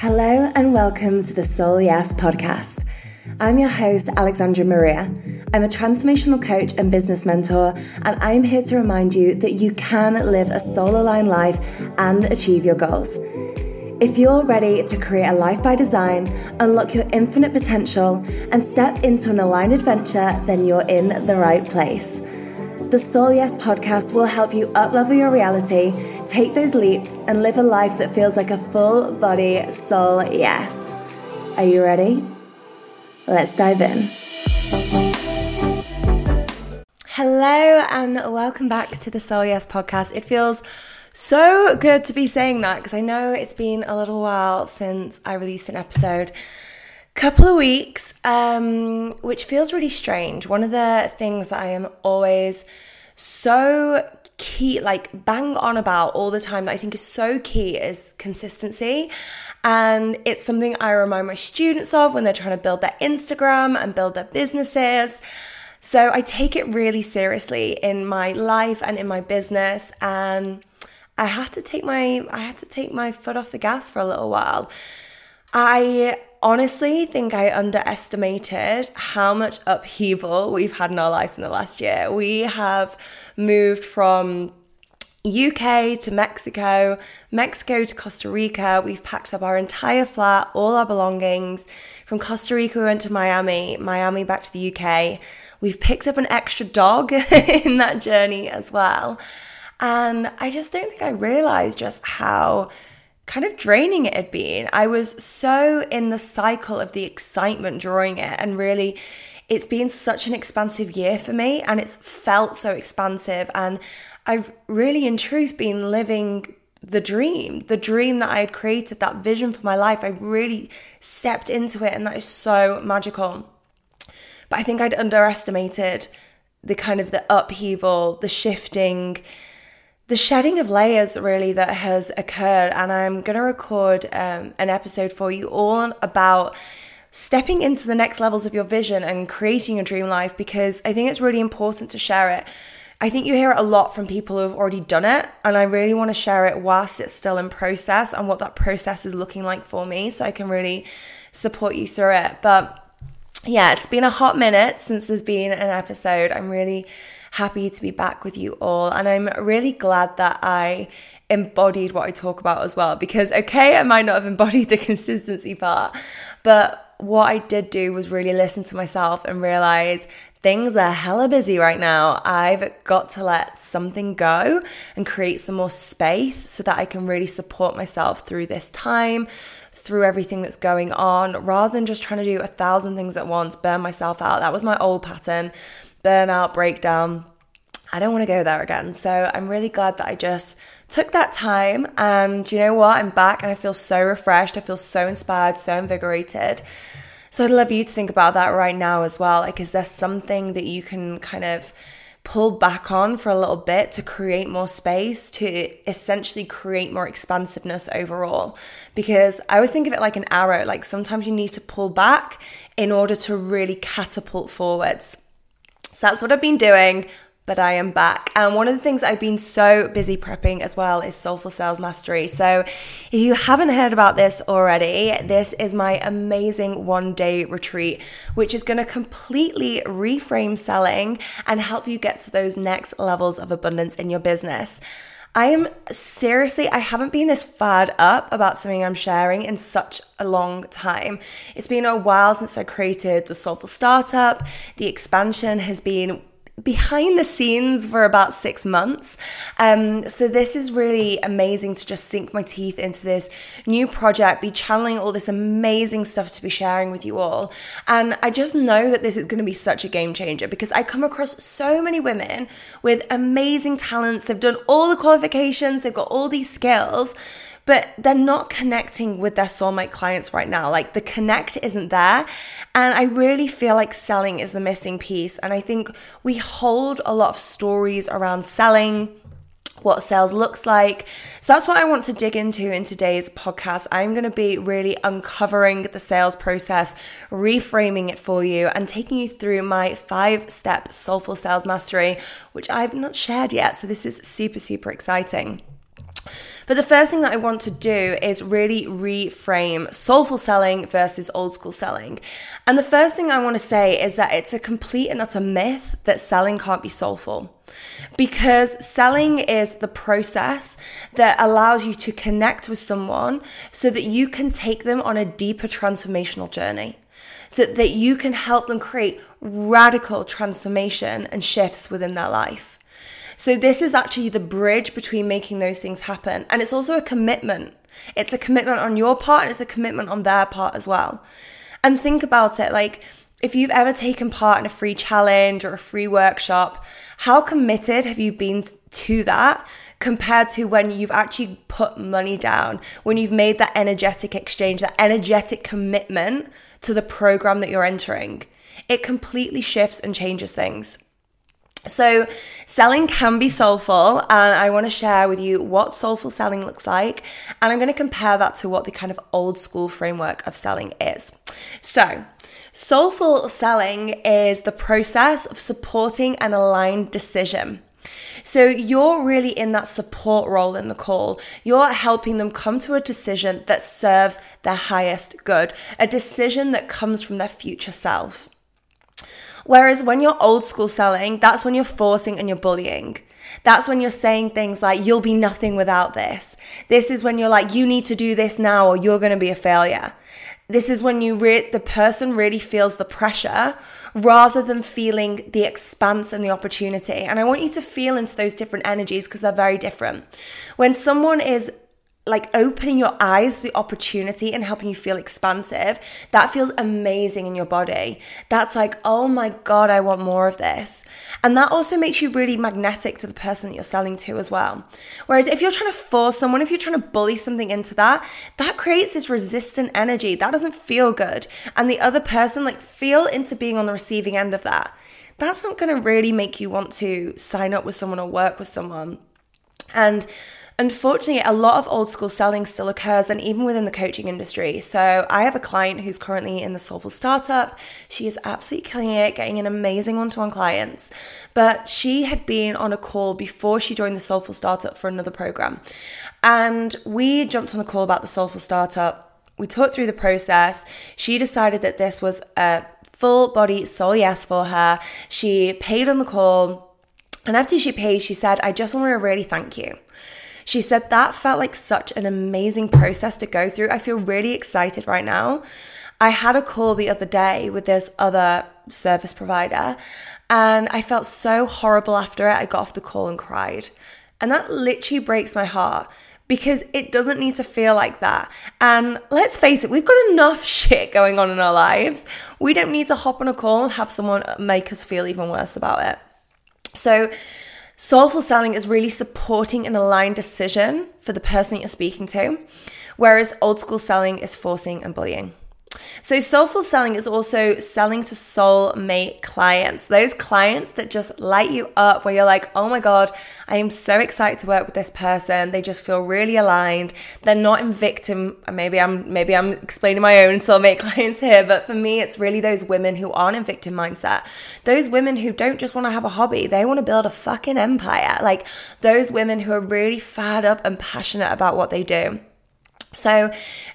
Hello and welcome to the Soul Yes podcast. I'm your host, Alexandra Maria. I'm a transformational coach and business mentor, and I'm here to remind you that you can live a soul aligned life and achieve your goals. If you're ready to create a life by design, unlock your infinite potential, and step into an aligned adventure, then you're in the right place. The Soul Yes podcast will help you uplevel your reality, take those leaps, and live a life that feels like a full body soul yes. Are you ready? Let's dive in. Hello, and welcome back to the Soul Yes podcast. It feels so good to be saying that because I know it's been a little while since I released an episode couple of weeks, um, which feels really strange. One of the things that I am always so key, like bang on about all the time that I think is so key is consistency. And it's something I remind my students of when they're trying to build their Instagram and build their businesses. So I take it really seriously in my life and in my business. And I had to take my I had to take my foot off the gas for a little while. I honestly think I underestimated how much upheaval we've had in our life in the last year. We have moved from UK to Mexico, Mexico to Costa Rica. We've packed up our entire flat, all our belongings. From Costa Rica, we went to Miami, Miami back to the UK. We've picked up an extra dog in that journey as well. And I just don't think I realized just how kind of draining it had been. I was so in the cycle of the excitement drawing it, and really, it's been such an expansive year for me, and it's felt so expansive. And I've really, in truth, been living the dream, the dream that I had created, that vision for my life. I really stepped into it, and that is so magical. But I think I'd underestimated the kind of the upheaval, the shifting, the shedding of layers really that has occurred and i'm going to record um, an episode for you all about stepping into the next levels of your vision and creating your dream life because i think it's really important to share it. I think you hear it a lot from people who have already done it and i really want to share it whilst it's still in process and what that process is looking like for me so i can really support you through it. But yeah it's been a hot minute since there's been an episode. I'm really happy to be back with you all. And I'm really glad that I embodied what I talk about as well. Because, okay, I might not have embodied the consistency part, but what I did do was really listen to myself and realize things are hella busy right now. I've got to let something go and create some more space so that I can really support myself through this time, through everything that's going on, rather than just trying to do a thousand things at once, burn myself out. That was my old pattern burnout, breakdown. I don't want to go there again. So I'm really glad that I just took that time. And you know what? I'm back and I feel so refreshed. I feel so inspired, so invigorated. So I'd love you to think about that right now as well. Like, is there something that you can kind of pull back on for a little bit to create more space, to essentially create more expansiveness overall. Because I always think of it like an arrow, like sometimes you need to pull back in order to really catapult forwards. So that's what I've been doing, but I am back. And one of the things I've been so busy prepping as well is Soulful Sales Mastery. So if you haven't heard about this already, this is my amazing one day retreat, which is going to completely reframe selling and help you get to those next levels of abundance in your business. I am seriously, I haven't been this fired up about something I'm sharing in such a long time. It's been a while since I created the Soulful Startup. The expansion has been behind the scenes for about six months. Um, so this is really amazing to just sink my teeth into this new project, be channeling all this amazing stuff to be sharing with you all. And I just know that this is going to be such a game changer because I come across so many women with amazing talents. They've done all the qualifications, they've got all these skills, but they're not connecting with their soulmate clients right now. Like the connect isn't there. And I really feel like selling is the missing piece. And I think we hold a lot of stories around selling what sales looks like. So that's what I want to dig into in today's podcast. I'm going to be really uncovering the sales process, reframing it for you, and taking you through my five step soulful sales mastery, which I've not shared yet. So this is super, super exciting. But the first thing that I want to do is really reframe soulful selling versus old school selling. And the first thing I want to say is that it's a complete and utter myth that selling can't be soulful. Because selling is the process that allows you to connect with someone so that you can take them on a deeper transformational journey so that you can help them create radical transformation and shifts within their life. So, this is actually the bridge between making those things happen. And it's also a commitment. It's a commitment on your part and it's a commitment on their part as well. And think about it like, if you've ever taken part in a free challenge or a free workshop, how committed have you been to that compared to when you've actually put money down, when you've made that energetic exchange, that energetic commitment to the program that you're entering? It completely shifts and changes things. So, selling can be soulful, and I want to share with you what soulful selling looks like. And I'm going to compare that to what the kind of old school framework of selling is. So, soulful selling is the process of supporting an aligned decision. So, you're really in that support role in the call. You're helping them come to a decision that serves their highest good, a decision that comes from their future self. Whereas when you're old school selling, that's when you're forcing and you're bullying. That's when you're saying things like, you'll be nothing without this. This is when you're like, you need to do this now or you're going to be a failure. This is when you re- the person really feels the pressure rather than feeling the expanse and the opportunity. And I want you to feel into those different energies because they're very different. When someone is like opening your eyes to the opportunity and helping you feel expansive, that feels amazing in your body. That's like, oh my God, I want more of this. And that also makes you really magnetic to the person that you're selling to as well. Whereas if you're trying to force someone, if you're trying to bully something into that, that creates this resistant energy. That doesn't feel good. And the other person, like, feel into being on the receiving end of that. That's not going to really make you want to sign up with someone or work with someone. And Unfortunately, a lot of old school selling still occurs, and even within the coaching industry. So, I have a client who's currently in the Soulful Startup. She is absolutely killing it, getting an amazing one to one clients. But she had been on a call before she joined the Soulful Startup for another program. And we jumped on the call about the Soulful Startup. We talked through the process. She decided that this was a full body soul yes for her. She paid on the call. And after she paid, she said, I just want to really thank you. She said that felt like such an amazing process to go through. I feel really excited right now. I had a call the other day with this other service provider and I felt so horrible after it. I got off the call and cried. And that literally breaks my heart because it doesn't need to feel like that. And let's face it, we've got enough shit going on in our lives. We don't need to hop on a call and have someone make us feel even worse about it. So, Soulful selling is really supporting an aligned decision for the person that you're speaking to, whereas old school selling is forcing and bullying. So, soulful selling is also selling to soulmate clients, those clients that just light you up, where you're like, oh my God, I am so excited to work with this person. They just feel really aligned. They're not in victim. Uh, maybe I'm maybe I'm explaining my own soulmate clients here, but for me, it's really those women who aren't in victim mindset. Those women who don't just want to have a hobby, they want to build a fucking empire. Like those women who are really fired up and passionate about what they do. So,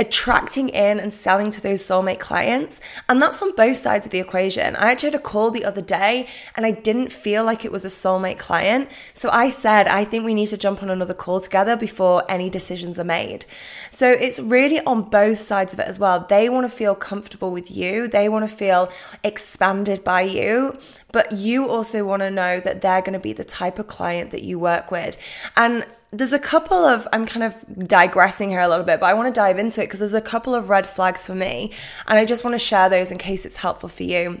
attracting in and selling to those soulmate clients, and that's on both sides of the equation. I actually had a call the other day and I didn't feel like it was a soulmate client. So, I said, I think we need to jump on another call together before any decisions are made. So, it's really on both sides of it as well. They want to feel comfortable with you, they want to feel expanded by you, but you also want to know that they're going to be the type of client that you work with. And there's a couple of I'm kind of digressing here a little bit, but I want to dive into it because there's a couple of red flags for me, and I just want to share those in case it's helpful for you.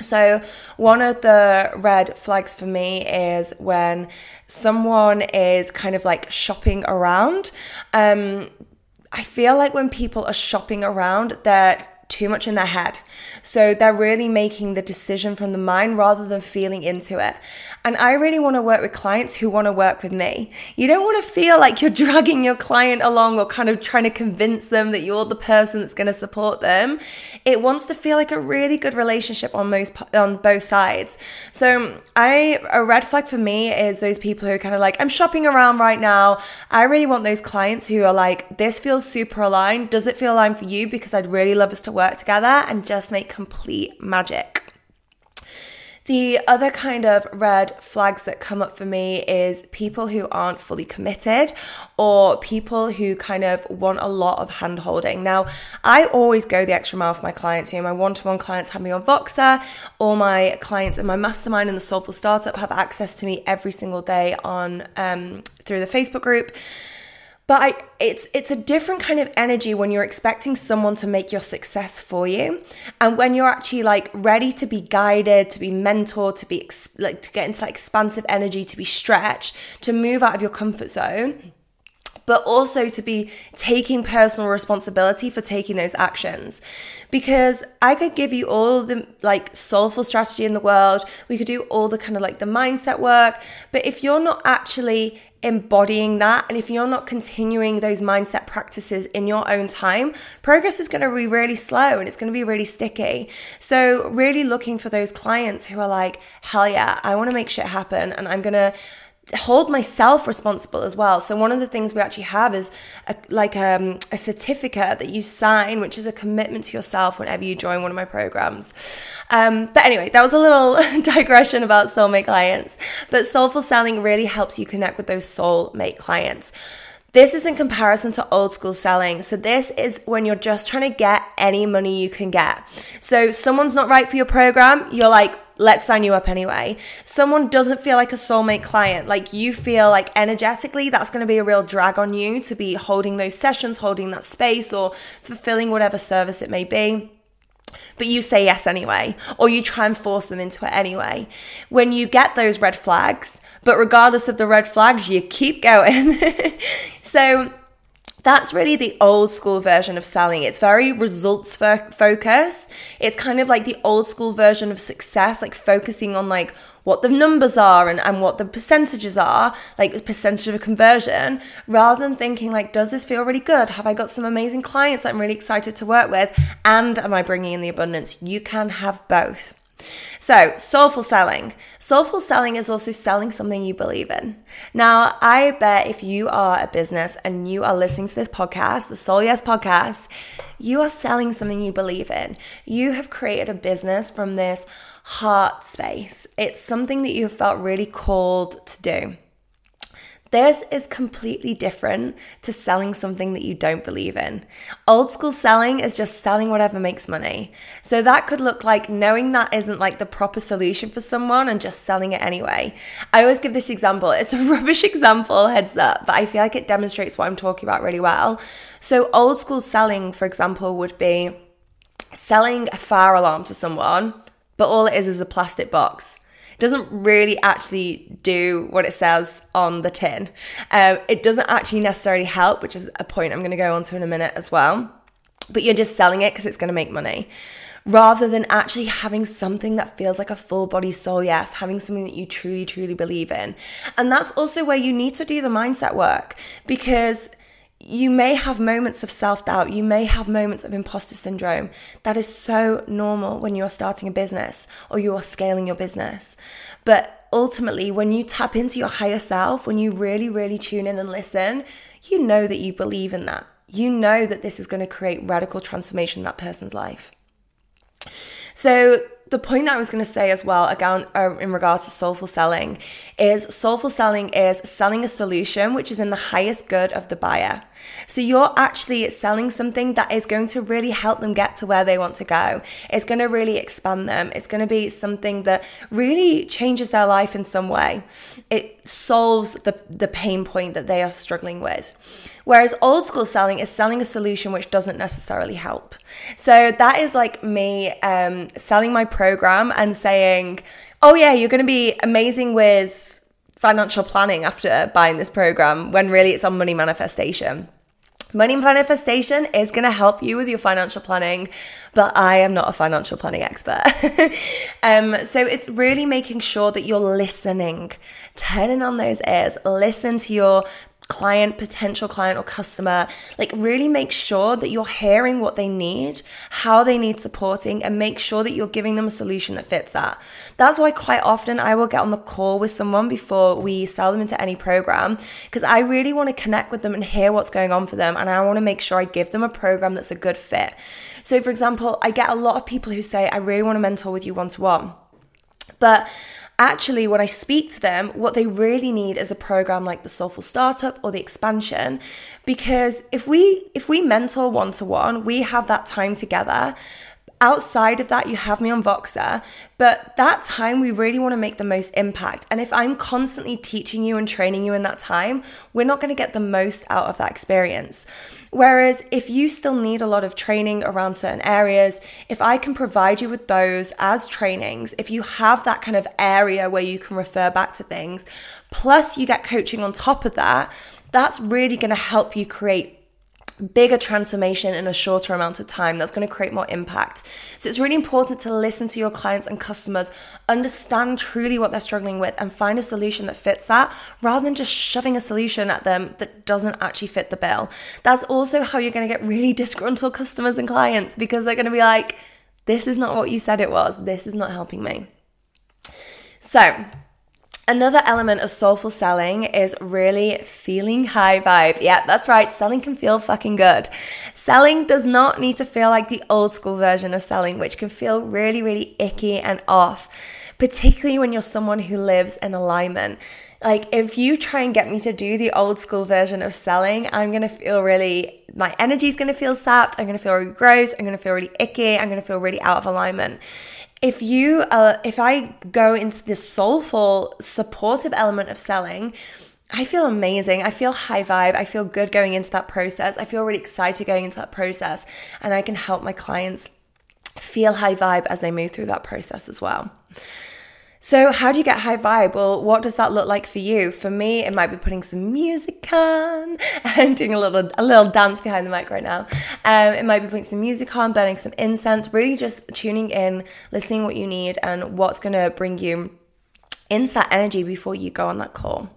So, one of the red flags for me is when someone is kind of like shopping around. Um, I feel like when people are shopping around, they're too much in their head. So they're really making the decision from the mind rather than feeling into it. And I really want to work with clients who want to work with me. You don't want to feel like you're dragging your client along or kind of trying to convince them that you're the person that's going to support them. It wants to feel like a really good relationship on most on both sides. So I a red flag for me is those people who are kind of like I'm shopping around right now. I really want those clients who are like this feels super aligned. Does it feel aligned for you? Because I'd really love us to work together and just make complete magic. The other kind of red flags that come up for me is people who aren't fully committed or people who kind of want a lot of hand holding. Now, I always go the extra mile for my clients. You know, my one to one clients have me on Voxer, all my clients in my mastermind and the Soulful Startup have access to me every single day on um, through the Facebook group. But I, it's it's a different kind of energy when you're expecting someone to make your success for you, and when you're actually like ready to be guided, to be mentored, to be like to get into that expansive energy, to be stretched, to move out of your comfort zone but also to be taking personal responsibility for taking those actions. Because I could give you all the like soulful strategy in the world, we could do all the kind of like the mindset work, but if you're not actually embodying that and if you're not continuing those mindset practices in your own time progress is going to be really slow and it's going to be really sticky. So really looking for those clients who are like hell yeah i want to make shit happen and i'm going to hold myself responsible as well. So one of the things we actually have is a, like um, a certificate that you sign, which is a commitment to yourself whenever you join one of my programs. Um, but anyway, that was a little digression about soulmate clients. But soulful selling really helps you connect with those soulmate clients. This is in comparison to old school selling. So, this is when you're just trying to get any money you can get. So, someone's not right for your program, you're like, let's sign you up anyway. Someone doesn't feel like a soulmate client, like you feel like energetically that's going to be a real drag on you to be holding those sessions, holding that space, or fulfilling whatever service it may be. But you say yes anyway, or you try and force them into it anyway. When you get those red flags, but regardless of the red flags, you keep going. so, that's really the old school version of selling. It's very results fo- focused. It's kind of like the old school version of success, like focusing on like what the numbers are and, and what the percentages are, like the percentage of a conversion, rather than thinking like, does this feel really good? Have I got some amazing clients that I'm really excited to work with? And am I bringing in the abundance? You can have both. So, soulful selling. Soulful selling is also selling something you believe in. Now, I bet if you are a business and you are listening to this podcast, the Soul Yes podcast, you are selling something you believe in. You have created a business from this heart space. It's something that you have felt really called to do. This is completely different to selling something that you don't believe in. Old school selling is just selling whatever makes money. So that could look like knowing that isn't like the proper solution for someone and just selling it anyway. I always give this example. It's a rubbish example, heads up, but I feel like it demonstrates what I'm talking about really well. So old school selling, for example, would be selling a fire alarm to someone, but all it is is a plastic box doesn't really actually do what it says on the tin. Um, it doesn't actually necessarily help, which is a point I'm going to go on to in a minute as well. But you're just selling it because it's going to make money rather than actually having something that feels like a full body soul yes, having something that you truly, truly believe in. And that's also where you need to do the mindset work because you may have moments of self doubt. You may have moments of imposter syndrome. That is so normal when you're starting a business or you are scaling your business. But ultimately, when you tap into your higher self, when you really, really tune in and listen, you know that you believe in that. You know that this is going to create radical transformation in that person's life. So, the point that I was going to say as well, again, uh, in regards to soulful selling, is soulful selling is selling a solution which is in the highest good of the buyer. So you're actually selling something that is going to really help them get to where they want to go. It's going to really expand them. It's going to be something that really changes their life in some way. It solves the, the pain point that they are struggling with. Whereas old school selling is selling a solution which doesn't necessarily help. So that is like me um, selling my program and saying, oh, yeah, you're going to be amazing with financial planning after buying this program when really it's on money manifestation. Money manifestation is going to help you with your financial planning, but I am not a financial planning expert. um, so it's really making sure that you're listening, turning on those ears, listen to your client, potential client, or customer, like really make sure that you're hearing what they need, how they need supporting, and make sure that you're giving them a solution that fits that. That's why quite often I will get on the call with someone before we sell them into any program because I really want to connect with them and hear what's going on for them. And I want to make sure I give them a program that's a good fit. So, for example, I get a lot of people who say, I really want to mentor with you one to one. But actually when I speak to them, what they really need is a program like the Soulful Startup or the Expansion because if we if we mentor one to one, we have that time together outside of that, you have me on Voxer, but that time we really want to make the most impact. And if I'm constantly teaching you and training you in that time, we're not going to get the most out of that experience. Whereas if you still need a lot of training around certain areas, if I can provide you with those as trainings, if you have that kind of area where you can refer back to things, plus you get coaching on top of that, that's really going to help you create bigger transformation in a shorter amount of time that's going to create more impact. So it's really important to listen to your clients and customers, understand truly what they're struggling with, and find a solution that fits that rather than just shoving a solution at them that doesn't actually fit the bill. That's also how you're going to get really disgruntled customers and clients because they're going to be like, this is not what you said it was, this is not helping me. So, Another element of soulful selling is really feeling high vibe. Yeah, that's right. Selling can feel fucking good. Selling does not need to feel like the old school version of selling, which can feel really, really icky and off, particularly when you're someone who lives in alignment. Like, if you try and get me to do the old school version of selling, I'm gonna feel really, my energy's gonna feel sapped. I'm gonna feel really gross. I'm gonna feel really icky. I'm gonna feel really out of alignment if you uh, if i go into this soulful supportive element of selling i feel amazing. I feel high vibe. I feel good going into that process. I feel really excited going into that process. And i can help my clients feel high vibe as they move through that process as well so, how do you get high vibe? Well, what does that look like for you? For me, it might be putting some music on and doing a little a little dance behind the mic right now. Um, it might be putting some music on, burning some incense, really just tuning in, listening what you need, and what's going to bring you into that energy before you go on that call.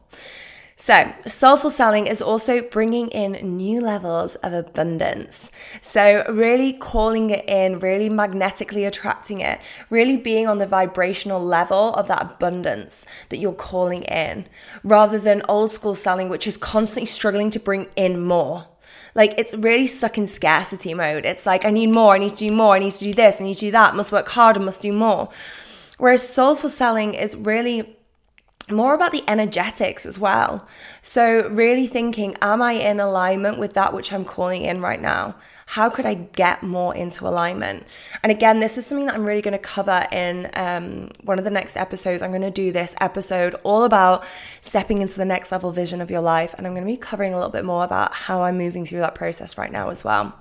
So, soulful selling is also bringing in new levels of abundance. So, really calling it in, really magnetically attracting it, really being on the vibrational level of that abundance that you're calling in, rather than old school selling, which is constantly struggling to bring in more. Like it's really stuck in scarcity mode. It's like, I need more, I need to do more, I need to do this, I need to do that, must work harder, must do more. Whereas soulful selling is really more about the energetics as well. So, really thinking, am I in alignment with that which I'm calling in right now? How could I get more into alignment? And again, this is something that I'm really going to cover in um, one of the next episodes. I'm going to do this episode all about stepping into the next level vision of your life. And I'm going to be covering a little bit more about how I'm moving through that process right now as well.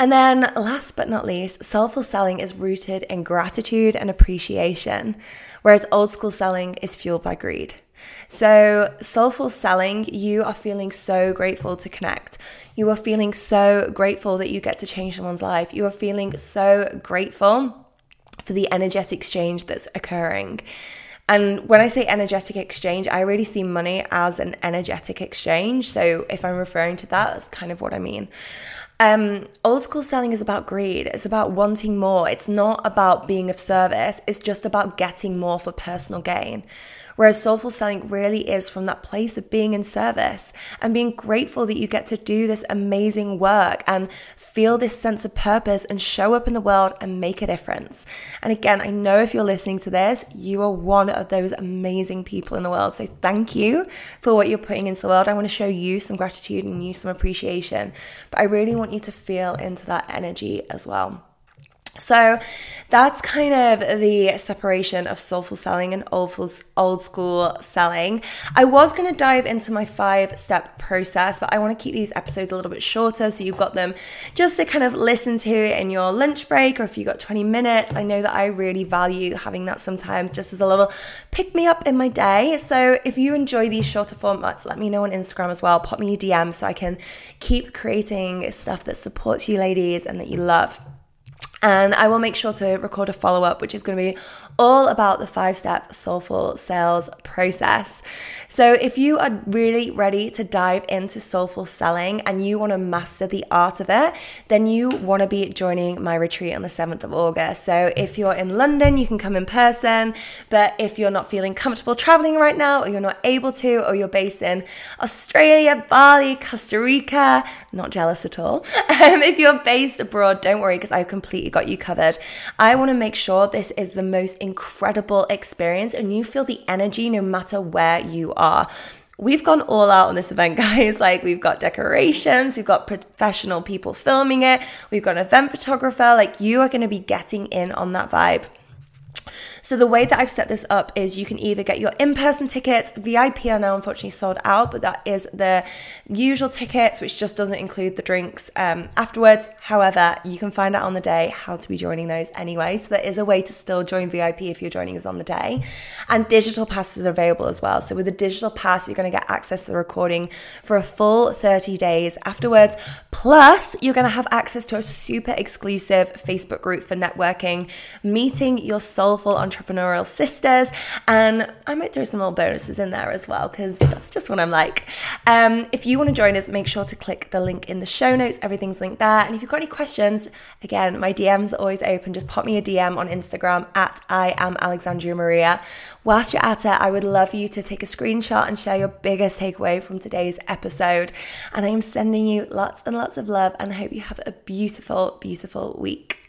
And then, last but not least, soulful selling is rooted in gratitude and appreciation, whereas old school selling is fueled by greed. So, soulful selling, you are feeling so grateful to connect. You are feeling so grateful that you get to change someone's life. You are feeling so grateful for the energetic exchange that's occurring. And when I say energetic exchange, I really see money as an energetic exchange. So if I'm referring to that, that's kind of what I mean. Um, old school selling is about greed. It's about wanting more. It's not about being of service. It's just about getting more for personal gain. Whereas soulful selling really is from that place of being in service and being grateful that you get to do this amazing work and feel this sense of purpose and show up in the world and make a difference. And again, I know if you're listening to this, you are one of those amazing people in the world. So thank you for what you're putting into the world. I want to show you some gratitude and you some appreciation, but I really want you to feel into that energy as well. So that's kind of the separation of soulful selling and old, school selling. I was going to dive into my five step process, but I want to keep these episodes a little bit shorter so you've got them just to kind of listen to in your lunch break or if you've got 20 minutes. I know that I really value having that sometimes just as a little pick me up in my day. So if you enjoy these shorter formats, let me know on Instagram as well. Pop me a DM so I can keep creating stuff that supports you ladies and that you love. And I will make sure to record a follow up, which is going to be all about the five step soulful sales process. So, if you are really ready to dive into soulful selling and you want to master the art of it, then you want to be joining my retreat on the 7th of August. So, if you're in London, you can come in person. But if you're not feeling comfortable traveling right now, or you're not able to, or you're based in Australia, Bali, Costa Rica, not jealous at all. Um, if you're based abroad, don't worry because I completely got you covered. I want to make sure this is the most incredible experience and you feel the energy no matter where you are we've gone all out on this event, guys. Like, we've got decorations, we've got professional people filming it, we've got an event photographer. Like, you are going to be getting in on that vibe. So the way that I've set this up is you can either get your in-person tickets, VIP are now unfortunately sold out, but that is the usual tickets, which just doesn't include the drinks um, afterwards. However, you can find out on the day how to be joining those anyway. So there is a way to still join VIP if you're joining us on the day. And digital passes are available as well. So with a digital pass, you're going to get access to the recording for a full 30 days afterwards. Plus, you're going to have access to a super exclusive Facebook group for networking, meeting your soulful entrepreneurial sisters. And I might throw some little bonuses in there as well, because that's just what I'm like. Um, if you want to join us, make sure to click the link in the show notes. Everything's linked there. And if you've got any questions, again, my DMs are always open. Just pop me a DM on Instagram at I am Alexandra Maria. Whilst you're at it, I would love you to take a screenshot and share your biggest takeaway from today's episode. And I am sending you lots and lots of love and I hope you have a beautiful, beautiful week.